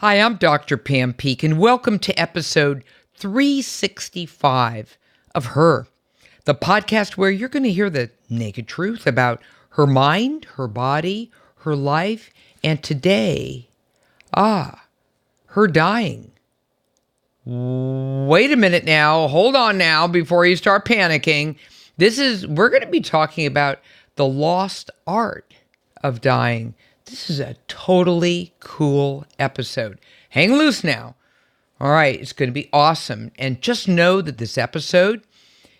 Hi, I'm Dr. Pam Peeke, and welcome to episode 365 of Her, the podcast where you're going to hear the naked truth about her mind, her body, her life, and today, ah, her dying. Wait a minute now. Hold on now before you start panicking. This is, we're going to be talking about the lost art of dying. This is a totally cool episode. Hang loose now. All right, it's going to be awesome. And just know that this episode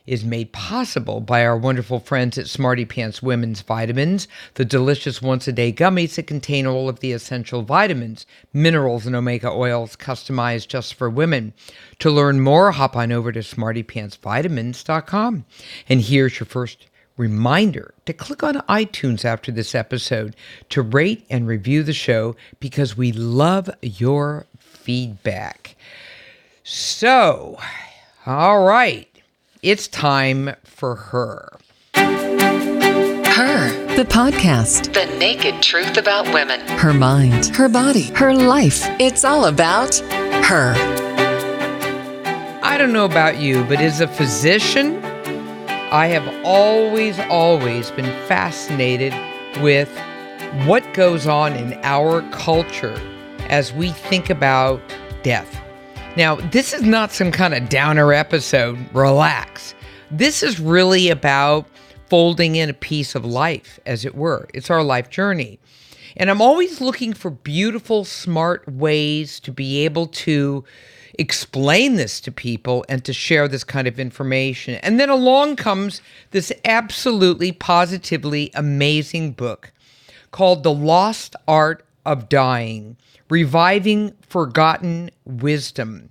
is made possible by our wonderful friends at Smarty Pants Women's Vitamins, the delicious once a day gummies that contain all of the essential vitamins, minerals, and omega oils customized just for women. To learn more, hop on over to smartypantsvitamins.com. And here's your first reminder to click on iTunes after this episode to rate and review the show because we love your feedback. So, all right, it's time for her. Her, the podcast. The naked truth about women. Her mind, her body, her life. It's all about her. I don't know about you, but as a physician, I have always, always been fascinated with what goes on in our culture as we think about death. Now, this is not some kind of downer episode, relax. This is really about folding in a piece of life, as it were. It's our life journey. And I'm always looking for beautiful, smart ways to be able to explain this to people and to share this kind of information. And then along comes this absolutely positively amazing book called The Lost Art of Dying Reviving Forgotten Wisdom.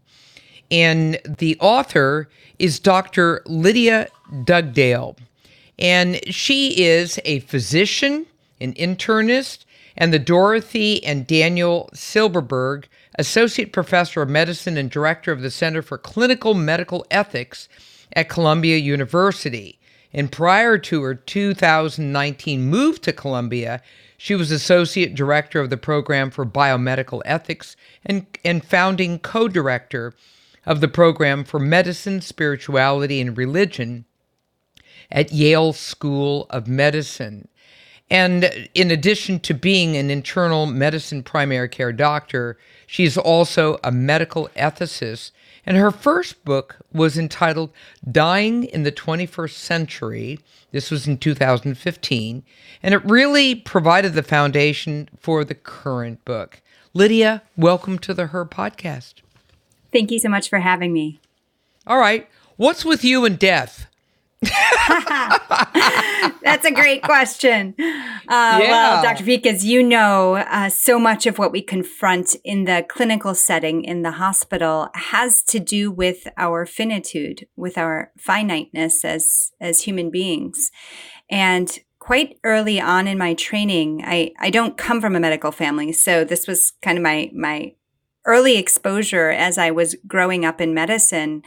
And the author is Dr. Lydia Dugdale. And she is a physician, an internist, and the Dorothy and Daniel Silberberg Associate Professor of Medicine and Director of the Center for Clinical Medical Ethics at Columbia University. And prior to her 2019 move to Columbia, she was Associate Director of the Program for Biomedical Ethics and, and founding co director of the Program for Medicine, Spirituality, and Religion at Yale School of Medicine. And in addition to being an internal medicine primary care doctor, she's also a medical ethicist. And her first book was entitled Dying in the 21st Century. This was in 2015. And it really provided the foundation for the current book. Lydia, welcome to the Her podcast. Thank you so much for having me. All right. What's with you and death? That's a great question. Uh, yeah. Well, Dr. Peeke, as you know, uh, so much of what we confront in the clinical setting in the hospital has to do with our finitude, with our finiteness as as human beings, and quite early on in my training, I I don't come from a medical family, so this was kind of my my early exposure as I was growing up in medicine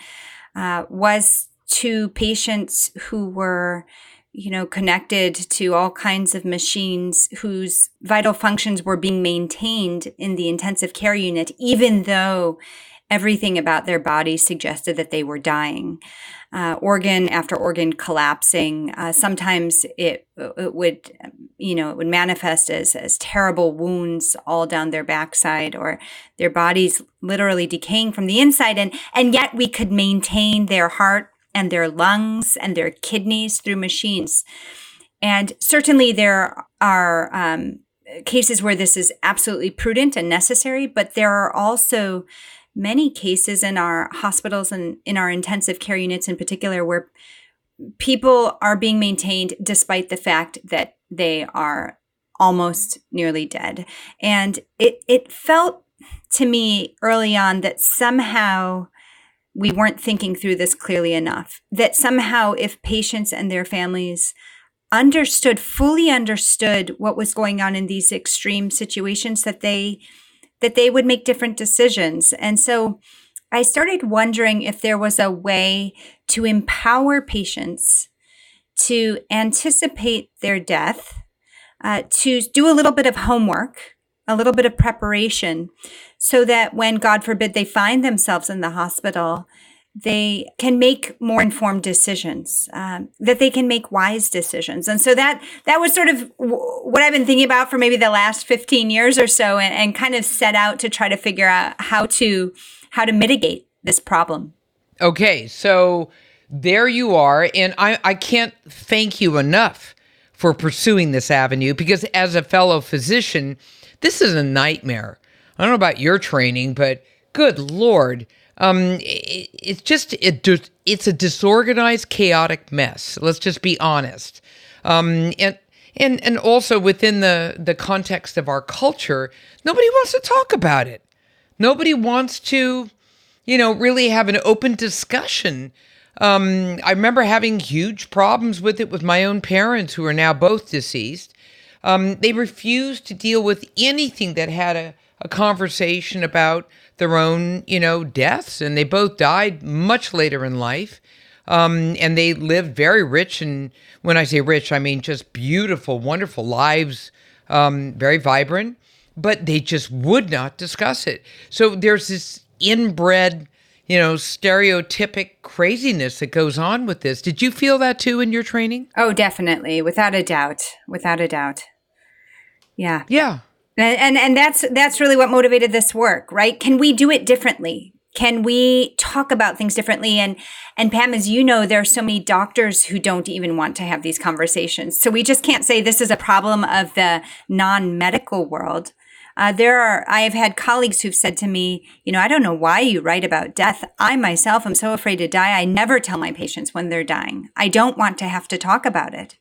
uh, was to patients who were you know connected to all kinds of machines whose vital functions were being maintained in the intensive care unit even though everything about their body suggested that they were dying. Uh, organ after organ collapsing uh, sometimes it, it would you know it would manifest as as terrible wounds all down their backside or their bodies literally decaying from the inside and and yet we could maintain their heart and their lungs and their kidneys through machines. And certainly there are um, cases where this is absolutely prudent and necessary, but there are also many cases in our hospitals and in our intensive care units in particular where people are being maintained despite the fact that they are almost nearly dead. And it, it felt to me early on that somehow we weren't thinking through this clearly enough. That somehow, if patients and their families understood, fully understood what was going on in these extreme situations, that they that they would make different decisions. And so I started wondering if there was a way to empower patients to anticipate their death, uh, to do a little bit of homework a little bit of preparation so that when, God forbid, they find themselves in the hospital, they can make more informed decisions um, that they can make wise decisions. And so that that was sort of what i've been thinking about for maybe the last 15 years or so and, and kind of set out to try to figure out how to how to mitigate this problem. Okay so there you are and i i can't thank you enough for pursuing this avenue because as a fellow physician this is a nightmare i don't know about your training but good lord um, it, it's just it, it's a disorganized, chaotic mess. Let's just be honest. Um, and and and also within the the context of our culture, nobody wants to talk about it. Nobody wants to, you know, really have an open discussion. Um, I remember having huge problems with it with my own parents, who are now both deceased. Um, they refused to deal with anything that had a, a conversation about their own, you know, deaths, and they both died much later in life. Um, and they lived very rich, and when I say rich, I mean just beautiful, wonderful lives, um, very vibrant. But they just would not discuss it. So there's this inbred, you know, stereotypic craziness that goes on with this. Did you feel that too in your training? Oh, definitely, without a doubt, without a doubt. Yeah. Yeah. And, and and that's that's really what motivated this work, right? Can we do it differently? Can we talk about things differently? And and Pam, as you know, there are so many doctors who don't even want to have these conversations. So we just can't say this is a problem of the non-medical world. Uh, there are I have had colleagues who've said to me, you know, I don't know why you write about death. I myself am so afraid to die. I never tell my patients when they're dying. I don't want to have to talk about it.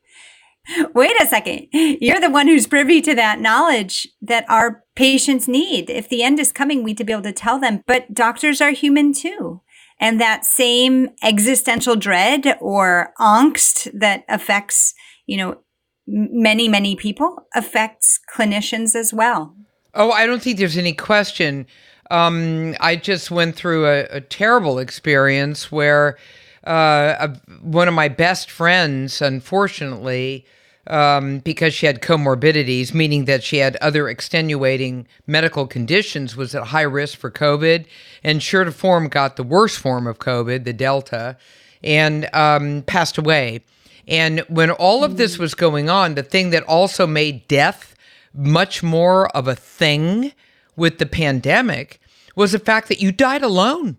Wait a second. You're the one who's privy to that knowledge that our patients need. If the end is coming, we need to be able to tell them. But doctors are human too. And that same existential dread or angst that affects, you know, many, many people affects clinicians as well. Oh, I don't think there's any question. Um, I just went through a, a terrible experience where uh, a, one of my best friends, unfortunately, um, because she had comorbidities, meaning that she had other extenuating medical conditions, was at high risk for COVID. And sure to form got the worst form of COVID, the Delta, and um, passed away. And when all of this was going on, the thing that also made death much more of a thing with the pandemic was the fact that you died alone.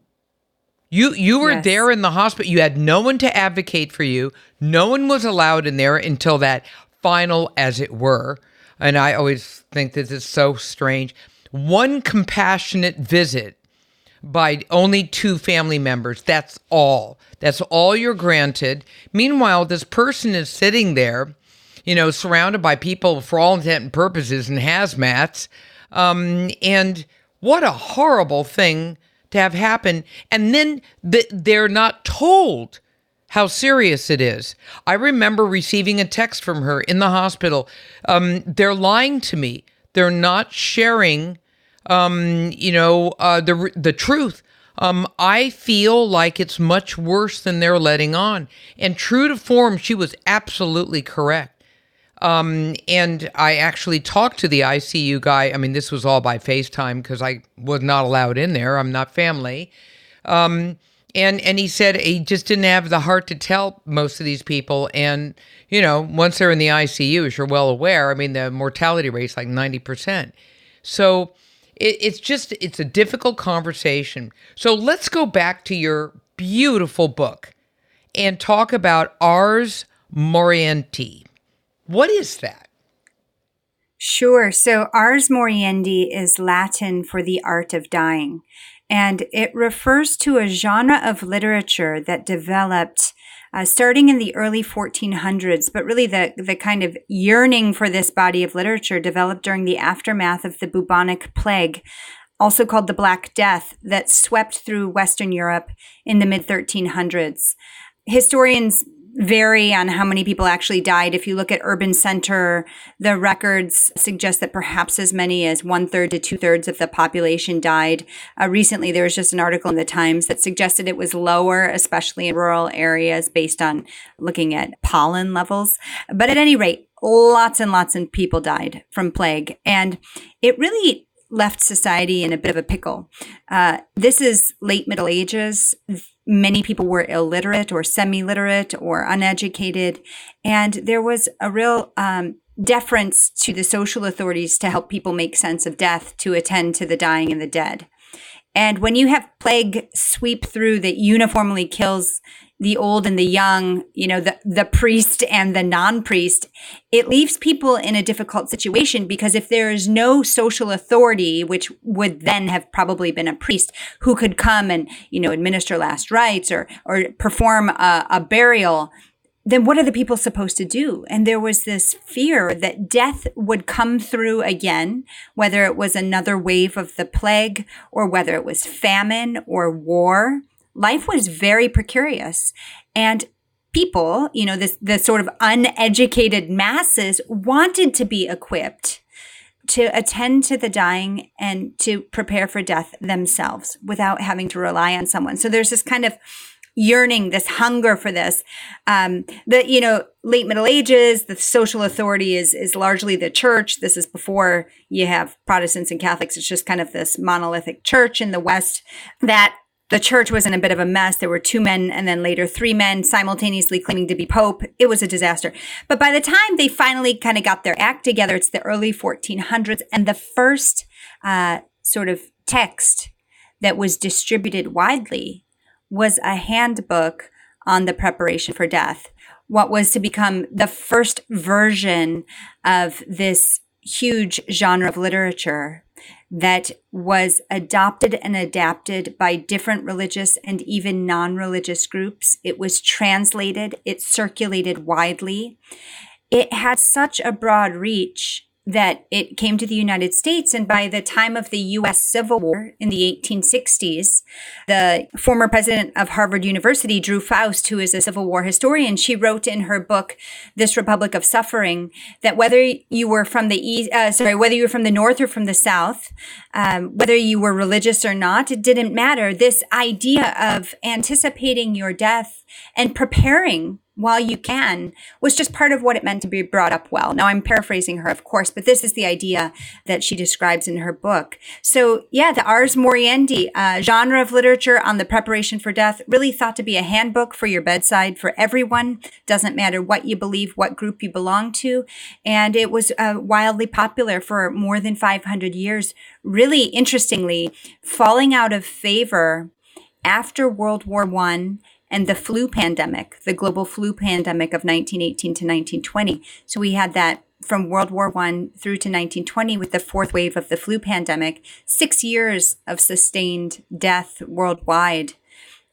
You you were yes. there in the hospital. You had no one to advocate for you. No one was allowed in there until that final, as it were. And I always think this is so strange. One compassionate visit by only two family members. That's all. That's all you're granted. Meanwhile, this person is sitting there, you know, surrounded by people for all intent and purposes in hazmats. Um, and what a horrible thing to have happen. And then th- they're not told how serious it is. I remember receiving a text from her in the hospital. Um, they're lying to me. They're not sharing, um, you know, uh, the the truth. Um, I feel like it's much worse than they're letting on. And true to form, she was absolutely correct. Um, and I actually talked to the ICU guy. I mean, this was all by FaceTime because I was not allowed in there. I'm not family. Um, and and he said he just didn't have the heart to tell most of these people. And you know, once they're in the ICU, as you're well aware, I mean, the mortality rate's like ninety percent. So it, it's just it's a difficult conversation. So let's go back to your beautiful book and talk about Ars Moriendi. What is that? Sure. So, ars moriendi is Latin for the art of dying, and it refers to a genre of literature that developed uh, starting in the early 1400s, but really the, the kind of yearning for this body of literature developed during the aftermath of the bubonic plague, also called the Black Death, that swept through Western Europe in the mid 1300s. Historians vary on how many people actually died. If you look at Urban Center, the records suggest that perhaps as many as one third to two thirds of the population died. Uh, recently, there was just an article in the Times that suggested it was lower, especially in rural areas, based on looking at pollen levels. But at any rate, lots and lots of people died from plague. And it really left society in a bit of a pickle. Uh, this is late Middle Ages. Many people were illiterate or semi literate or uneducated. And there was a real um, deference to the social authorities to help people make sense of death, to attend to the dying and the dead. And when you have plague sweep through that uniformly kills the old and the young, you know, the, the priest and the non-priest, it leaves people in a difficult situation because if there is no social authority, which would then have probably been a priest who could come and, you know, administer last rites or, or perform a, a burial, then what are the people supposed to do? And there was this fear that death would come through again, whether it was another wave of the plague or whether it was famine or war. Life was very precarious. And people, you know, this, the sort of uneducated masses wanted to be equipped to attend to the dying and to prepare for death themselves without having to rely on someone. So there's this kind of yearning, this hunger for this. Um, the you know late Middle Ages, the social authority is is largely the church. This is before you have Protestants and Catholics. It's just kind of this monolithic church in the West that. The church was in a bit of a mess. There were two men and then later three men simultaneously claiming to be pope. It was a disaster. But by the time they finally kind of got their act together, it's the early 1400s, and the first uh, sort of text that was distributed widely was a handbook on the preparation for death, what was to become the first version of this huge genre of literature that was adopted and adapted by different religious and even non religious groups. It was translated, it circulated widely. It had such a broad reach that it came to the United States. And by the time of the US Civil War in the 1860s, the former president of Harvard University, Drew Faust, who is a Civil War historian, she wrote in her book, This Republic of Suffering, that whether you were from the East, uh, sorry, whether you were from the North or from the South, um, whether you were religious or not, it didn't matter. This idea of anticipating your death and preparing while you can was just part of what it meant to be brought up well. Now I'm paraphrasing her, of course, but this is the idea that she describes in her book. So yeah, the Ars Moriendi uh, genre of literature on the preparation for death really thought to be a handbook for your bedside for everyone. Doesn't matter what you believe, what group you belong to. And it was uh, wildly popular for more than 500 years. Really interestingly, falling out of favor after World War One and the flu pandemic, the global flu pandemic of 1918 to 1920. So we had that from World War One through to 1920 with the fourth wave of the flu pandemic, six years of sustained death worldwide.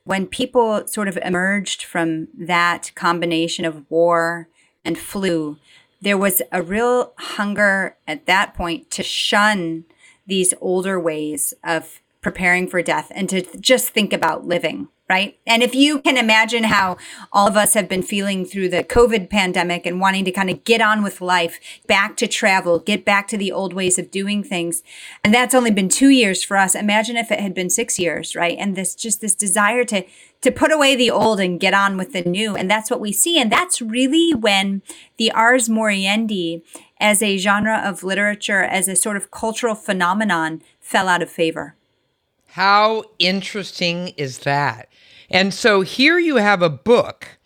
When people sort of emerged from that combination of war and flu, there was a real hunger at that point to shun these older ways of preparing for death and to just think about living right? And if you can imagine how all of us have been feeling through the COVID pandemic and wanting to kind of get on with life, back to travel, get back to the old ways of doing things. And that's only been two years for us. Imagine if it had been six years, right? And this just this desire to to put away the old and get on with the new. And that's what we see. And that's really when the Ars Moriendi as a genre of literature, as a sort of cultural phenomenon, fell out of favor. How interesting is that? And so here you have a book,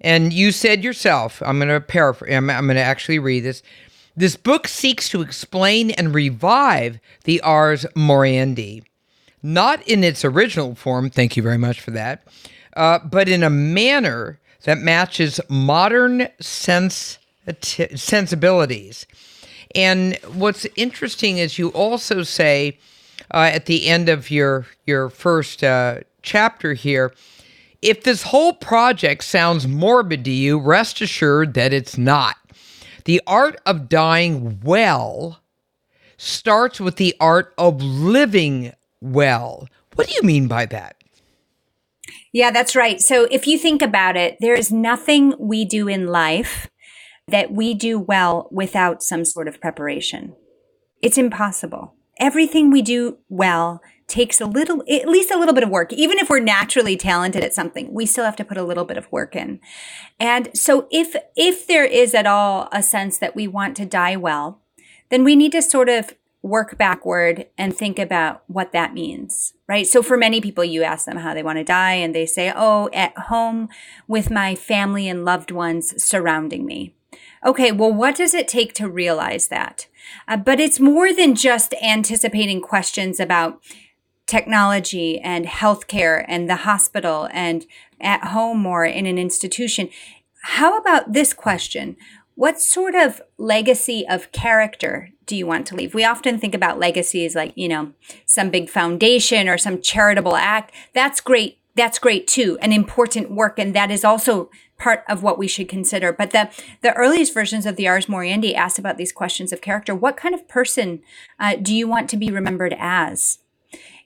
and you said yourself, I'm going to paraphrase, I'm, I'm going to actually read this. This book seeks to explain and revive the Ars Moriendi, not in its original form, thank you very much for that, uh, but in a manner that matches modern sense, sensibilities. And what's interesting is you also say uh, at the end of your your first uh, chapter here. If this whole project sounds morbid to you, rest assured that it's not. The art of dying well starts with the art of living well. What do you mean by that? Yeah, that's right. So if you think about it, there is nothing we do in life that we do well without some sort of preparation. It's impossible. Everything we do well takes a little, at least a little bit of work. Even if we're naturally talented at something, we still have to put a little bit of work in. And so if, if there is at all a sense that we want to die well, then we need to sort of work backward and think about what that means, right? So for many people, you ask them how they want to die and they say, oh, at home with my family and loved ones surrounding me. Okay, well, what does it take to realize that? Uh, but it's more than just anticipating questions about technology and healthcare and the hospital and at home or in an institution. How about this question? What sort of legacy of character do you want to leave? We often think about legacies like, you know, some big foundation or some charitable act. That's great. That's great too, an important work. And that is also part of what we should consider. But the, the earliest versions of the Ars Moriendi asked about these questions of character. What kind of person uh, do you want to be remembered as?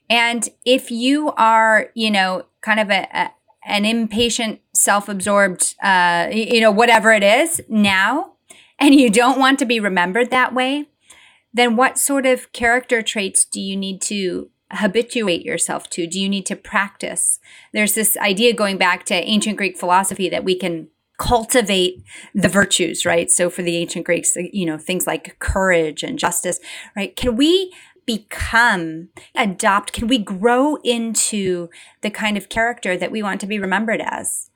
And if you are, you know, kind of a, a an impatient, self-absorbed, uh, you know, whatever it is now, and you don't want to be remembered that way, then what sort of character traits do you need to habituate yourself to? Do you need to practice? There's this idea going back to ancient Greek philosophy that we can cultivate the virtues, right? So for the ancient Greeks, you know, things like courage and justice, right? Can we become, adopt, can we grow into the kind of character that we want to be remembered as?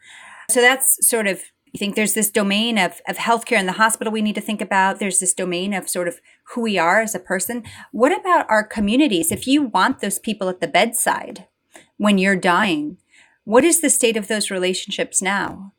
So that's sort of, I think there's this domain of, of healthcare in the hospital we need to think about. There's this domain of sort of who we are as a person. What about our communities? If you want those people at the bedside when you're dying, what is the state of those relationships now?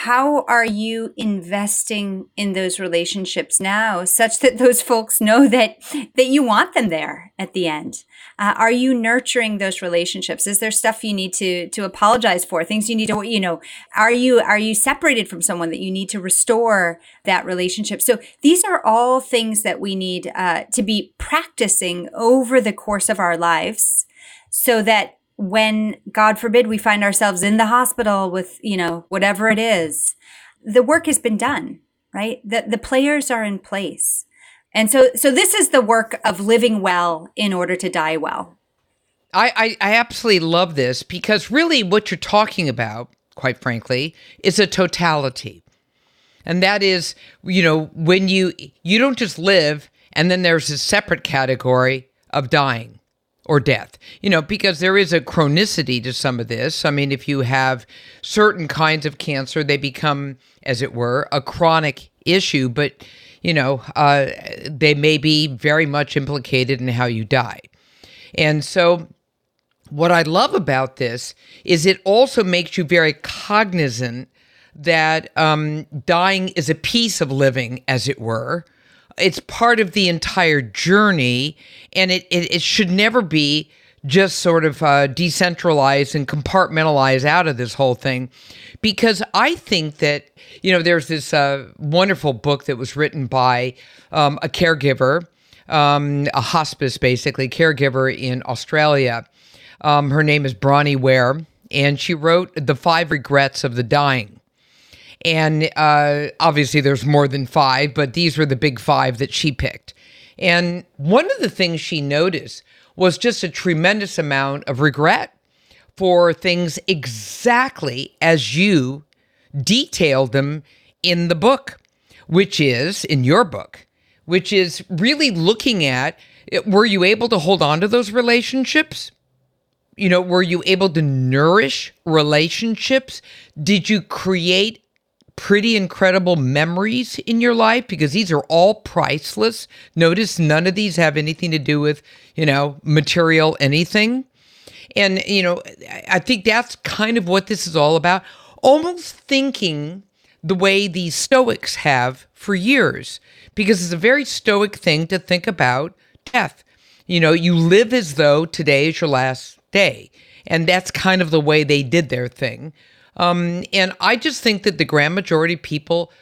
How are you investing in those relationships now such that those folks know that that you want them there at the end? Uh, are you nurturing those relationships? Is there stuff you need to to apologize for? Things you need to you know are you are you separated from someone that you need to restore that relationship? So these are all things that we need uh, to be practicing over the course of our lives so that when God forbid we find ourselves in the hospital with, you know, whatever it is, the work has been done, right? The, the players are in place. And so, so this is the work of living well in order to die well. I, I, I absolutely love this because really what you're talking about, quite frankly, is a totality. And that is, you know, when you you don't just live and then there's a separate category of dying or death. You know, because there is a chronicity to some of this. I mean, if you have certain kinds of cancer, they become, as it were, a chronic issue, but, you know, uh, they may be very much implicated in how you die. And so, what I love about this is it also makes you very cognizant that um, dying is a piece of living, as it were it's part of the entire journey, and it, it, it should never be just sort of uh, decentralized and compartmentalized out of this whole thing. Because I think that, you know, there's this uh, wonderful book that was written by um, a caregiver, um, a hospice basically, caregiver in Australia. Um, her name is Bronnie Ware, and she wrote The Five Regrets of the Dying. And uh, obviously, there's more than five, but these were the big five that she picked. And one of the things she noticed was just a tremendous amount of regret for things exactly as you detailed them in the book, which is in your book, which is really looking at were you able to hold on to those relationships? You know, were you able to nourish relationships? Did you create pretty incredible memories in your life because these are all priceless. Notice none of these have anything to do with, you know, material anything. And, you know, I think that's kind of what this is all about. Almost thinking the way the Stoics have for years, because it's a very Stoic thing to think about death. You know, you live as though today is your last day. And that's kind of the way they did their thing. Um, and I just think that the grand majority of people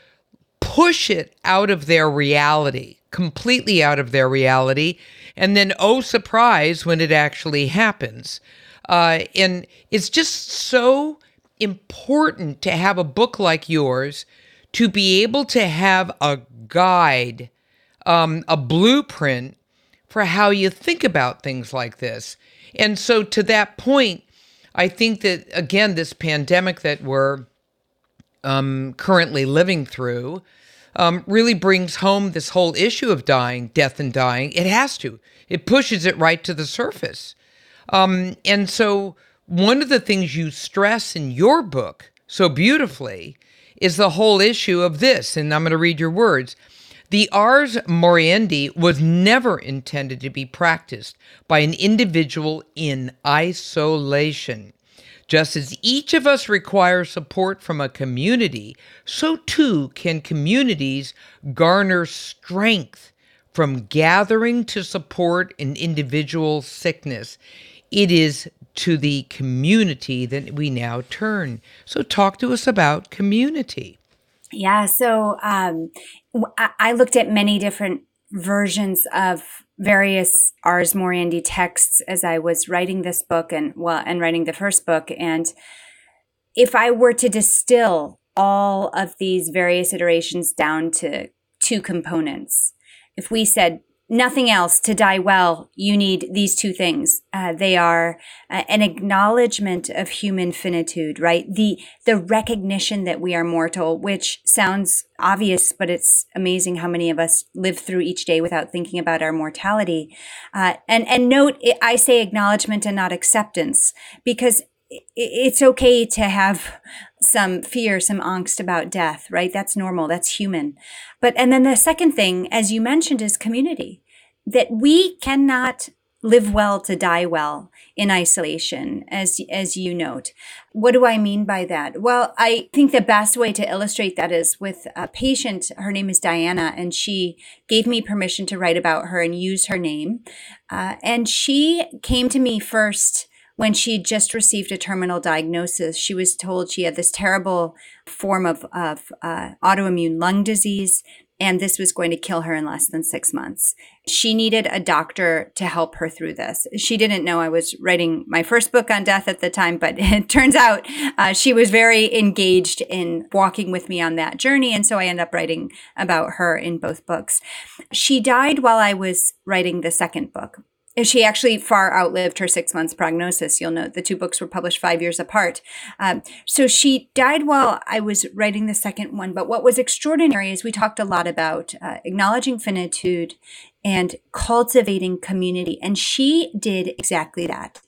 push it out of their reality, completely out of their reality. And then, oh, surprise, when it actually happens. Uh, and it's just so important to have a book like yours to be able to have a guide, um, a blueprint for how you think about things like this. And so, to that point, I think that, again, this pandemic that we're um, currently living through um, really brings home this whole issue of dying, death and dying. It has to, it pushes it right to the surface. Um, and so, one of the things you stress in your book so beautifully is the whole issue of this. And I'm going to read your words. The ars moriendi was never intended to be practiced by an individual in isolation. Just as each of us requires support from a community, so too can communities garner strength from gathering to support an individual's sickness. It is to the community that we now turn. So, talk to us about community. Yeah. So, um, I looked at many different versions of various Ars Moriendi texts as I was writing this book and well and writing the first book and if I were to distill all of these various iterations down to two components if we said nothing else to die well. You need these two things. Uh, they are uh, an acknowledgement of human finitude right? The the recognition that we are mortal which sounds obvious but it's amazing how many of us live through each day without thinking about our mortality. Uh, and and note i say acknowledgement and not acceptance because it's okay to have some fear, some angst about death, right? That's normal. That's human. But, and then the second thing, as you mentioned, is community that we cannot live well to die well in isolation as as you note what do i mean by that well i think the best way to illustrate that is with a patient her name is diana and she gave me permission to write about her and use her name uh, and she came to me first when she just received a terminal diagnosis. She was told she had this terrible form of, of uh, autoimmune lung disease, and this was going to kill her in less than six months. She needed a doctor to help her through this. She didn't know I was writing my first book on death at the time, but it turns out uh, she was very engaged in walking with me on that journey. And so I end up writing about her in both books. She died while I was writing the second book she actually far outlived her six months prognosis. You'll note the two books were published five years apart. Um, so she died while I was writing the second one. But what was extraordinary is we talked a lot about uh, acknowledging finitude and cultivating community. And she did exactly that.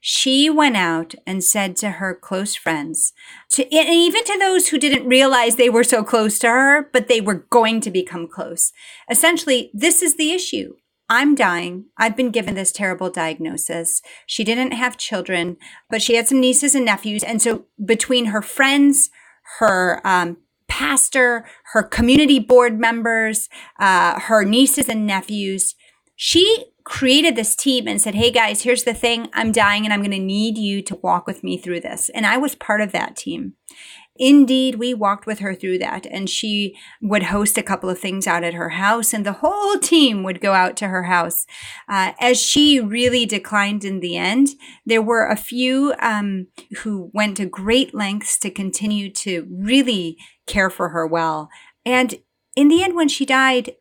She went out and said to her close friends, to, and even to those who didn't realize they were so close to her, but they were going to become close. Essentially, this is the issue I'm dying. I've been given this terrible diagnosis. She didn't have children, but she had some nieces and nephews. And so between her friends, her um, pastor, her community board members, uh, her nieces and nephews, she created this team and said, Hey guys, here's the thing. I'm dying and I'm going to need you to walk with me through this. And I was part of that team. Indeed, we walked with her through that, and she would host a couple of things out at her house, and the whole team would go out to her house. Uh, as she really declined in the end, there were a few um, who went to great lengths to continue to really care for her well. And in the end, when she died,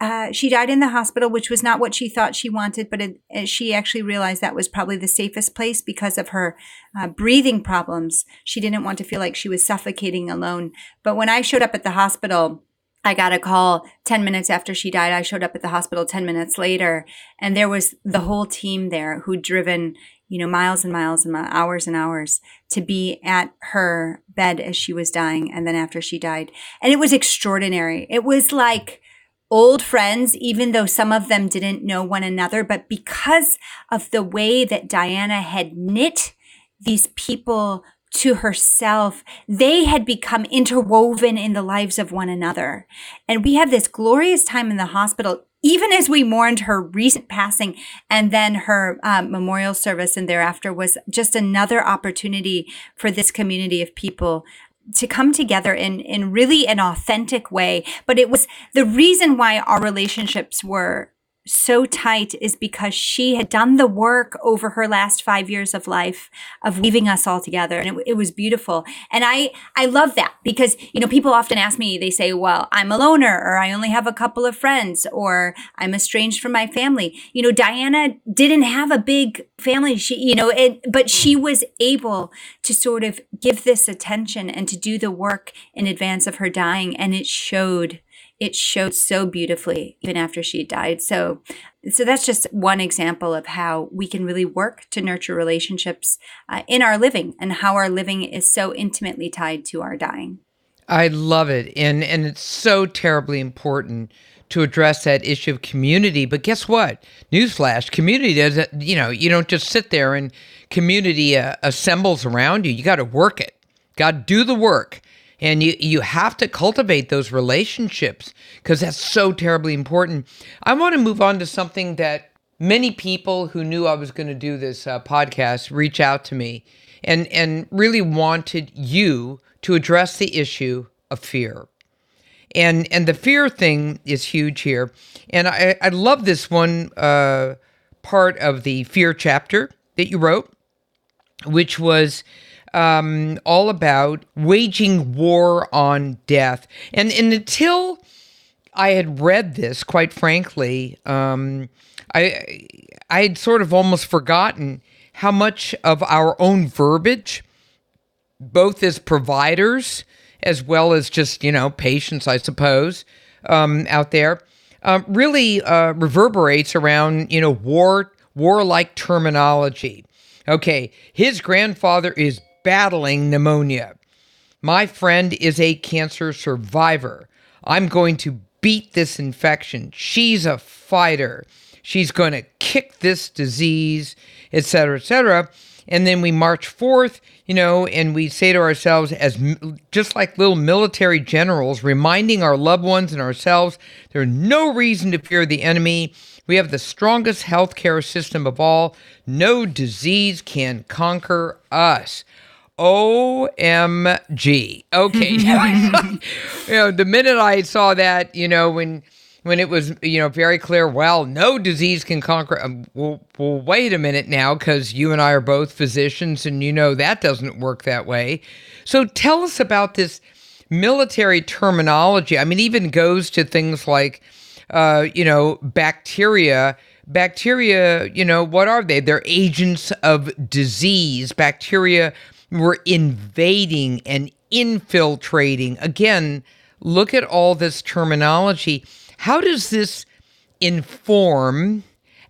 uh, she died in the hospital, which was not what she thought she wanted, but it, it, she actually realized that was probably the safest place because of her uh, breathing problems. She didn't want to feel like she was suffocating alone. But when I showed up at the hospital, I got a call 10 minutes after she died. I showed up at the hospital 10 minutes later, and there was the whole team there who'd driven, you know, miles and miles and hours and hours to be at her bed as she was dying and then after she died. And it was extraordinary. It was like, old friends, even though some of them didn't know one another, but because of the way that Diana had knit these people to herself, they had become interwoven in the lives of one another. And we have this glorious time in the hospital, even as we mourned her recent passing and then her um, memorial service and thereafter was just another opportunity for this community of people to come together in in really an authentic way but it was the reason why our relationships were so tight is because she had done the work over her last five years of life of weaving us all together and it, it, was beautiful. And i i love that because you know people often ask me they say well i'm a loner or i only have a couple of friends or i'm estranged from my family. You know diana didn't have a big family. She you know it but she was able to sort of give this attention and to do the work in advance of her dying and it showed it showed so beautifully even after she died. So so that's just one example of how we can really work to nurture relationships uh, in our living and how our living is so intimately tied to our dying. I love it. And and it's so terribly important to address that issue of community. But guess what? Newsflash, community doesn't, you know, you don't just sit there and community uh, assembles around you. You got to work it. Got to do the work and you you have to cultivate those relationships because that's so terribly important. I want to move on to something that many people who knew i was going to do this uh, podcast reach out to me and and really wanted you to address the issue of fear. And and the fear thing is huge here. And i i love this one uh, part of the fear chapter that you wrote which was um, all about waging war on death. And, and until I had read this, quite frankly, um, I I had sort of almost forgotten how much of our own verbiage, both as providers as well as just you know patients, I suppose, um, out there, uh, really uh, reverberates around you know war warlike terminology. Okay, his grandfather is battling pneumonia. My friend is a cancer survivor. I'm going to beat this infection. She's a fighter. She's going to kick this disease, etc., etc. And then we march forth, you know, and we say to ourselves, as just like little military generals, reminding our loved ones and ourselves, there's no reason to fear the enemy. We have the strongest healthcare system of all. No disease can conquer us. OMG. Okay. you know, the minute I saw that, you know, when when it was, you know, very clear, well, no disease can conquer. Um, well, well, wait a minute now, because you and I are both physicians, and you know that doesn't work that way. So tell us about this military terminology. I mean, even goes to things like, uh, you know, bacteria bacteria, you know, what are they? They're agents of disease. Bacteria were invading and infiltrating. Again, look at all this terminology. How does this inform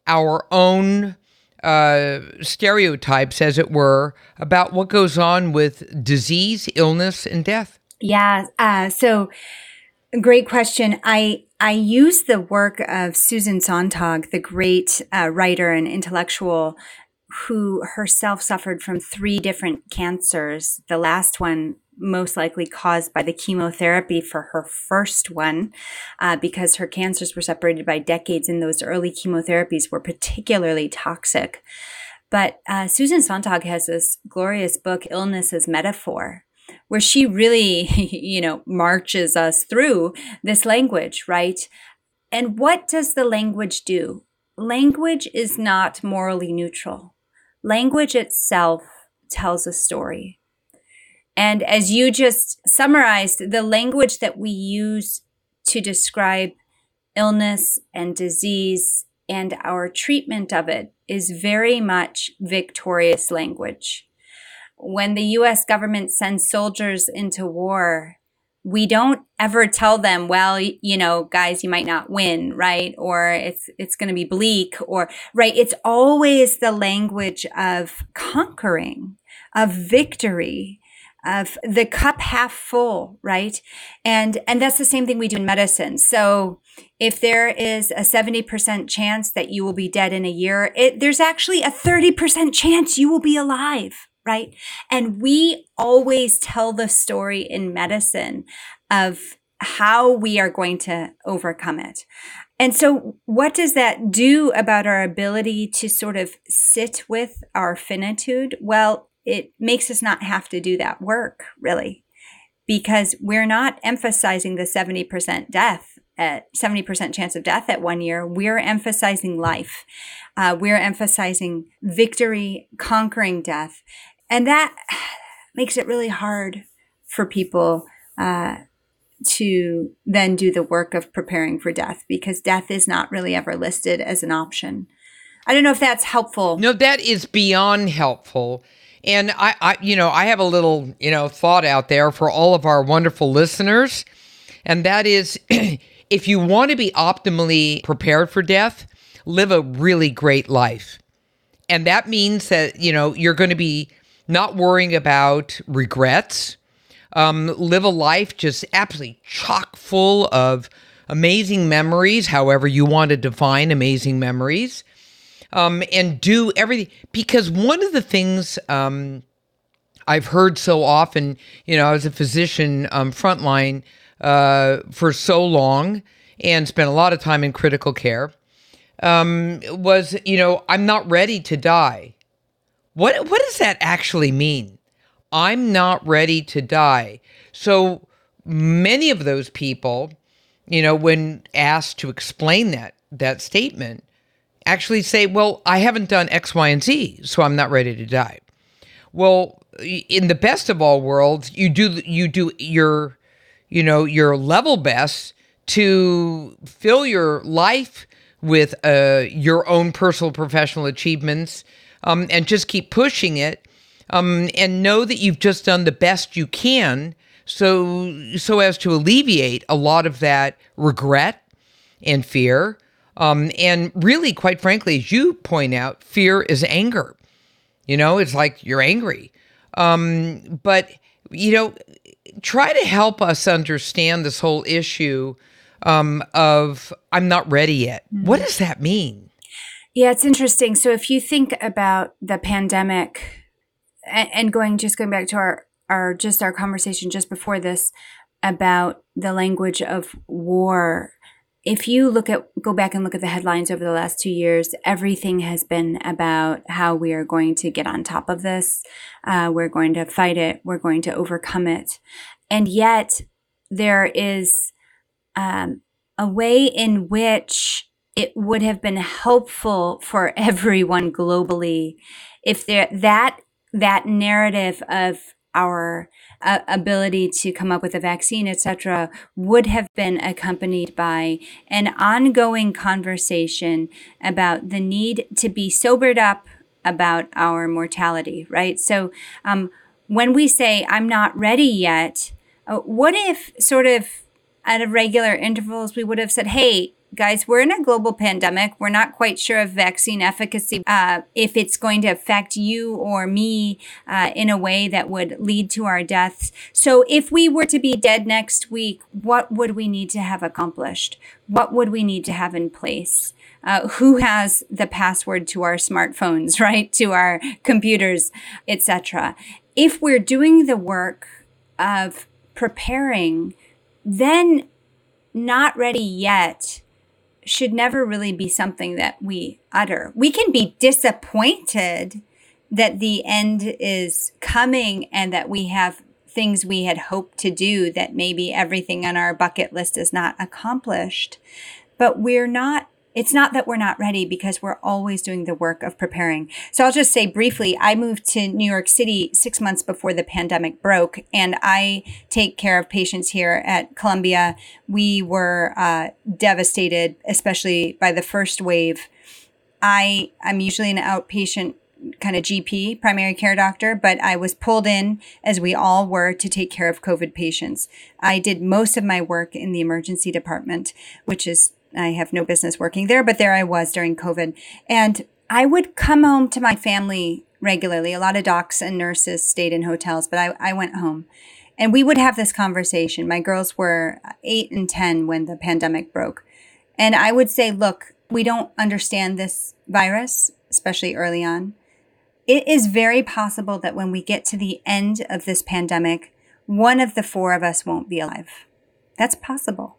our own uh, stereotypes, as it were, about what goes on with disease, illness, and death? Yeah. Uh, so, great question. I I use the work of Susan Sontag, the great uh, writer and intellectual who herself suffered from three different cancers. The last one most likely caused by the chemotherapy for her first one, uh, because her cancers were separated by decades, and those early chemotherapies were particularly toxic. But uh, Susan Sontag has this glorious book, Illness as Metaphor, where she really, you know, marches us through this language, right? And what does the language do? Language is not morally neutral language itself tells a story. And as you just summarized, the language that we use to describe illness and disease and our treatment of it is very much victorious language. When the US government sends soldiers into war, we don't ever tell them, well, you know, guys, you might not win, right? Or it's, it's going to be bleak or, right? It's always the language of conquering, of victory, of the cup half full, right? And, and that's the same thing we do in medicine. So if there is a 70% chance that you will be dead in a year, it, there's actually a 30% chance you will be alive right? And we always tell the story in medicine of how we are going to overcome it. And so, what does that do about our ability to sort of sit with our finitude? Well, it makes us not have to do that work, really, because we're not emphasizing the 70% death. at 70% chance of death at one year, we're emphasizing life. Uh, we're emphasizing victory, conquering death. And that makes it really hard for people uh, to then do the work of preparing for death because death is not really ever listed as an option. I don't know if that's helpful. No, that is beyond helpful. And I, I, you know, I have a little, you know, thought out there for all of our wonderful listeners, and that is, if you want to be optimally prepared for death, live a really great life, and that means that you know you're going to be not worrying about regrets. Um, live a life just absolutely chock full of amazing memories, however you want to define amazing memories um, and do everything. Because one of the things um, I've heard so often, you know, I was a physician um, frontline uh, for so long and spent a lot of time in critical care, um, was, you know, I'm not ready to die. What, what does that actually mean? I'm not ready to die. So many of those people, you know, when asked to explain that that statement, actually say, well, I haven't done X, Y, and Z, so I'm not ready to die. Well, in the best of all worlds, you do you do your, you know, your level best to fill your life with uh, your own personal professional achievements um, and just keep pushing it um, and know that you've just done the best you can so so as to alleviate a lot of that regret and fear um, and really, quite frankly, as you point out, fear is anger. You know, it's like you're angry. Um, but, you know, try to help us understand this whole issue um, of I'm not ready yet. Mm-hmm. What does that mean? Yeah, it's interesting. So if you think about the pandemic and, going, just going back to our, our, just our conversation just before this about the language of war if you look at go back and look at the headlines over the last two years everything has been about how we are going to get on top of this. Uh, we're going to fight it. We're going to overcome it. And yet there is um, a way in which it would have been helpful for everyone globally if there that that narrative of our uh, ability to come up with a vaccine, etc., would have been accompanied by an ongoing conversation about the need to be sobered up about our mortality, right? So, um, when we say, I'm not ready yet, uh, what if sort of at regular intervals we would have said, hey, guys, we're in a global pandemic. We're not quite sure of vaccine efficacy, uh, if it's going to affect you or me uh, in a way that would lead to our deaths. So, if we were to be dead next week, what would we need to have accomplished? What would we need to have in place? Uh, who has the password to our smartphones, right? To our computers, etc. If we're doing the work of preparing, then not ready yet should never really be something that we utter. We can be disappointed that the end is coming and that we have things we had hoped to do that maybe everything on our bucket list is not accomplished. But we're not it's not that we're not ready because we're always doing the work of preparing. So I'll just say briefly, I moved to New York City six months before the pandemic broke, and I take care of patients here at Columbia. We were uh, devastated, especially by the first wave. I I'm usually an outpatient kind of GP, primary care doctor, but I was pulled in, as we all were, to take care of COVID patients. I did most of my work in the emergency department, which is I have no business working there, but there I was during COVID. And I would come home to my family regularly. A lot of docs and nurses stayed in hotels, but I, I went home. And we would have this conversation. My girls were eight and 10 when the pandemic broke. And I would say, look, we don't understand this virus, especially early on. It is very possible that when we get to the end of this pandemic, one of the four of us won't be alive. That's possible.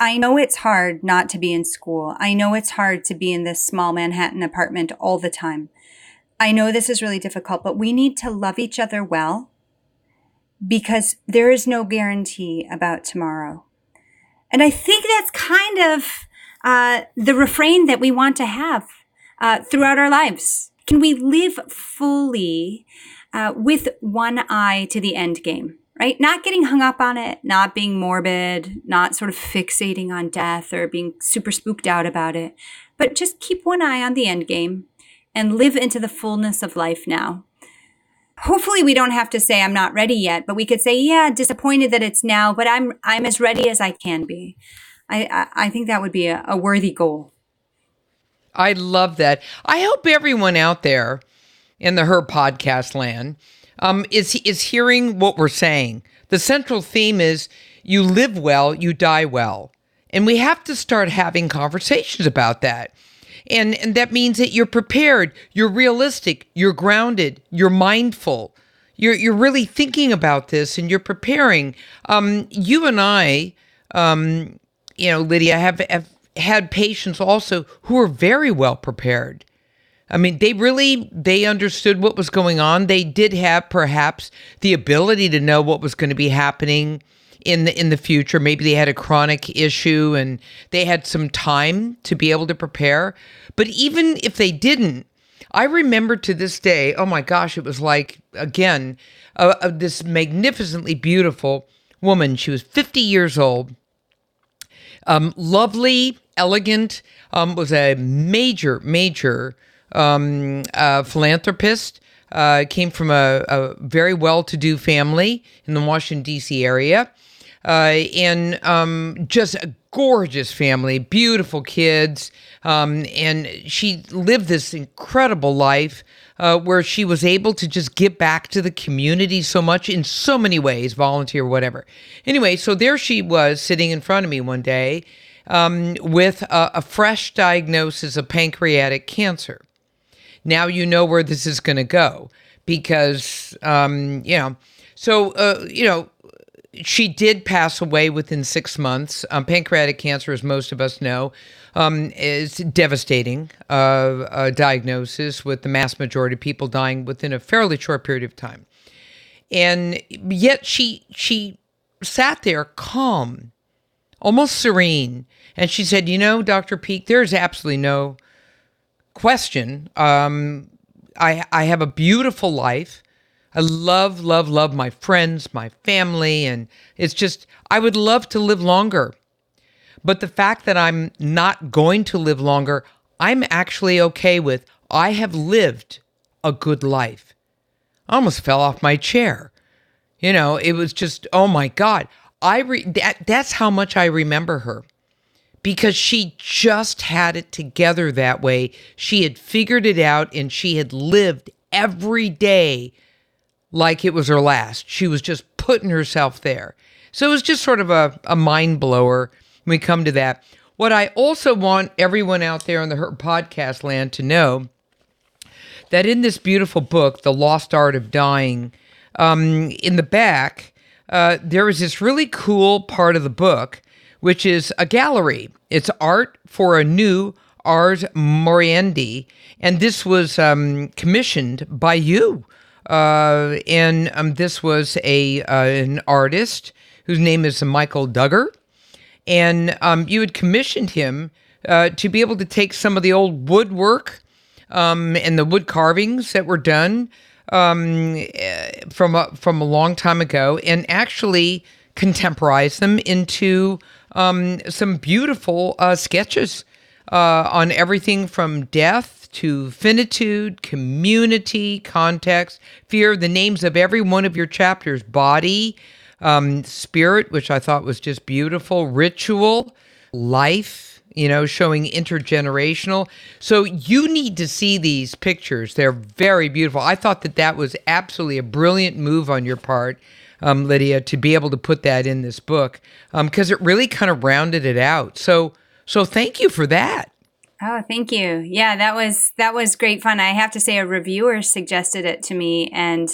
I know it's hard not to be in school. I know it's hard to be in this small Manhattan apartment all the time. I know this is really difficult, but we need to love each other well because there is no guarantee about tomorrow. And I think that's kind of uh, the refrain that we want to have uh, throughout our lives. Can we live fully uh, with one eye to the end game? Right? Not getting hung up on it, not being morbid, not sort of fixating on death or being super spooked out about it, but just keep one eye on the end game and live into the fullness of life now. Hopefully we don't have to say i'm not ready yet but we could say yeah disappointed that it's now but i'm i'm as ready as i can be. I i, I think that would be a, a worthy goal. I love that. I hope everyone out there in the her podcast land um, is is hearing what we're saying the central theme is you live well you die well and we have to start having conversations about that and, and that means that you're prepared, you're realistic, you're grounded, you're mindful. You're, you're really thinking about this and you're preparing. Um, you and I, um, you know, Lydia, have, have had patients also who are very well prepared. I mean, they really they understood what was going on. They did have perhaps the ability to know what was going to be happening in the in the future. Maybe they had a chronic issue and they had some time to be able to prepare. But even if they didn't, I remember to this day. Oh my gosh, it was like again uh, uh, this magnificently beautiful woman. She was 50 years old. Um, lovely, elegant. Um, was a major, major um, uh, philanthropist. Uh, came from a, a very well-to-do family in the Washington D.C. area uh, and um, just a gorgeous family, beautiful kids. Um, and she lived this incredible life uh, where she was able to just give back to the community so much in so many ways, volunteer, whatever. Anyway, so there she was sitting in front of me one day um, with a, a fresh diagnosis of pancreatic cancer. Now you know where this is going to go because, um, you know, so, uh, you know, she did pass away within six months. Um, pancreatic cancer, as most of us know, um, is devastating uh, diagnosis with the mass majority of people dying within a fairly short period of time. And yet she she sat there calm, almost serene, and she said, "You know, Doctor Peeke, there is absolutely no question. Um, I I have a beautiful life." I love, love, love my friends, my family, and it's just, I would love to live longer. But the fact that I'm not going to live longer, I'm actually okay with. I have lived a good life. I almost fell off my chair. You know, it was just, oh my God. I re- that, that's how much I remember her because she just had it together that way. She had figured it out and she had lived every day like it was her last. She was just putting herself there. So it was just sort of a, a mind blower when we come to that. What I also want everyone out there in the Her podcast land to know that in this beautiful book, The Lost Art of Dying, um, in the back, uh, there is this really cool part of the book, which is a gallery. It's art for a new Ars Moriendi, and this was um, commissioned by you. Uh, and um, this was a uh, an artist whose name is Michael Duggar, and um, you had commissioned him uh, to be able to take some of the old woodwork um, and the wood carvings that were done um, from a, from a long time ago and actually contemporize them into um, some beautiful uh, sketches uh, on everything from death to finitude, community, context, fear, the names of every one of your chapters body, um, spirit, which I thought was just beautiful, ritual, life, you know, showing intergenerational. So you need to see these pictures. They're very beautiful. I thought that that was absolutely a brilliant move on your part. Um, Lydia, to be able to put that in this book, because um, it really kind of rounded it out. So, so thank you for that. Oh, thank you. Yeah, that was that was great fun. I have to say, a reviewer suggested it to me, and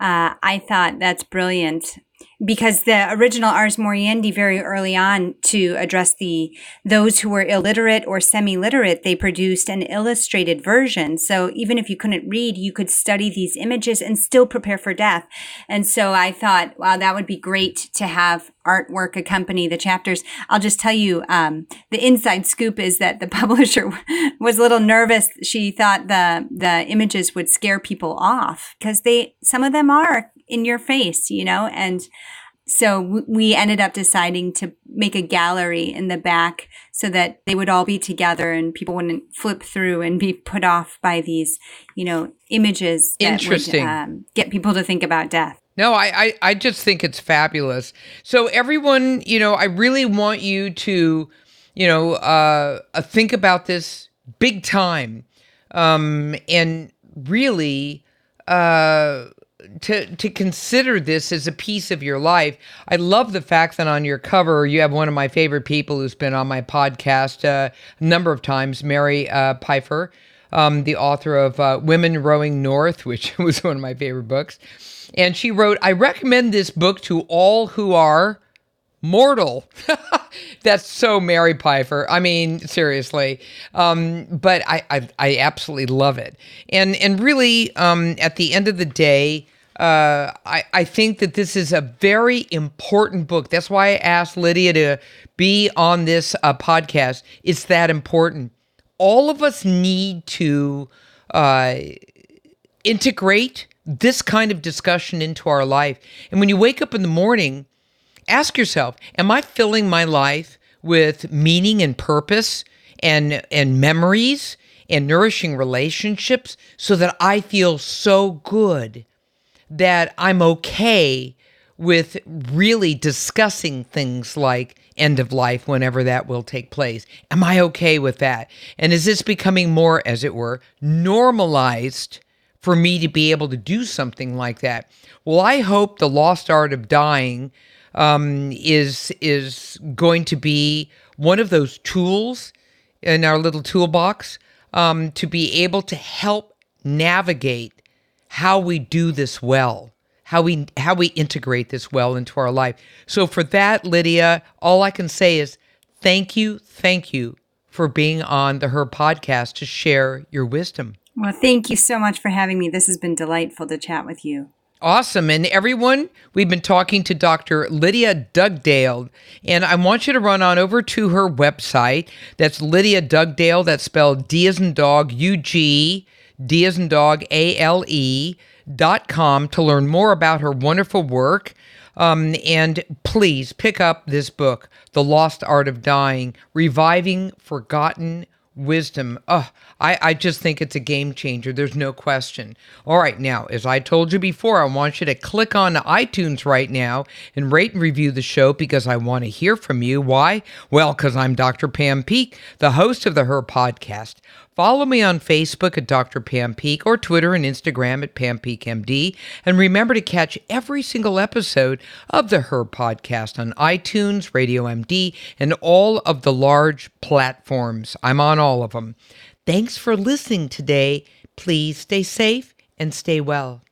uh, I thought that's brilliant. Because the original Ars Moriendi very early on to address the those who were illiterate or semi-literate, they produced an illustrated version. So even if you couldn't read, you could study these images and still prepare for death. And so I thought, wow, that would be great to have artwork accompany the chapters. I'll just tell you, um, the inside scoop is that the publisher was a little nervous. She thought the the images would scare people off because they some of them are in your face, you know, and so we ended up deciding to make a gallery in the back so that they would all be together and people wouldn't flip through and be put off by these, you know, images that Interesting. would um, get people to think about death. No, I, I, I just think it's fabulous. So everyone, you know, I really want you to, you know, uh, uh think about this big time, um, and really, uh, to to consider this as a piece of your life. I love the fact that on your cover you have one of my favorite people who's been on my podcast uh, a number of times, Mary uh, Pipher, um, the author of uh, Women Rowing North, which was one of my favorite books. And she wrote, "I recommend this book to all who are." mortal. That's so Mary Pipher. I mean, seriously. Um, but I, I, I absolutely love it. And and really, um, at the end of the day, uh, I, I think that this is a very important book. That's why I asked Lydia to be on this uh, podcast. It's that important. All of us need to uh, integrate this kind of discussion into our life. And when you wake up in the morning, ask yourself Am I filling my life with meaning and purpose and, and memories and nourishing relationships so that I feel so good? That I'm okay with really discussing things like end of life whenever that will take place. Am I okay with that? And is this becoming more, as it were, normalized for me to be able to do something like that? Well, I hope the lost art of dying um, is is going to be one of those tools in our little toolbox um, to be able to help navigate how we do this well how we how we integrate this well into our life so for that lydia all i can say is thank you thank you for being on the her podcast to share your wisdom well thank you so much for having me this has been delightful to chat with you Awesome. And everyone, we've been talking to Dr. Lydia Dugdale, and I want you to run on over to her website. That's Lydia Dugdale. That's spelled D as in dog, U G D as in dog, A L E dot com to learn more about her wonderful work. Um, and please pick up this book, The Lost Art of Dying Reviving Forgotten wisdom. Oh, I, I just think it's a game changer. There's no question. All right, now, as I told you before, I want you to click on iTunes right now and rate and review the show because I want to hear from you. Why? Well, because I'm Dr. Pam Peeke, the host of the Her Podcast. Follow me on Facebook at Dr. Pam Peeke or Twitter and Instagram at Pam Peeke MD. And remember to catch every single episode of the Her podcast on iTunes, Radio MD, and all of the large platforms. I'm on all of them. Thanks for listening today. Please stay safe and stay well.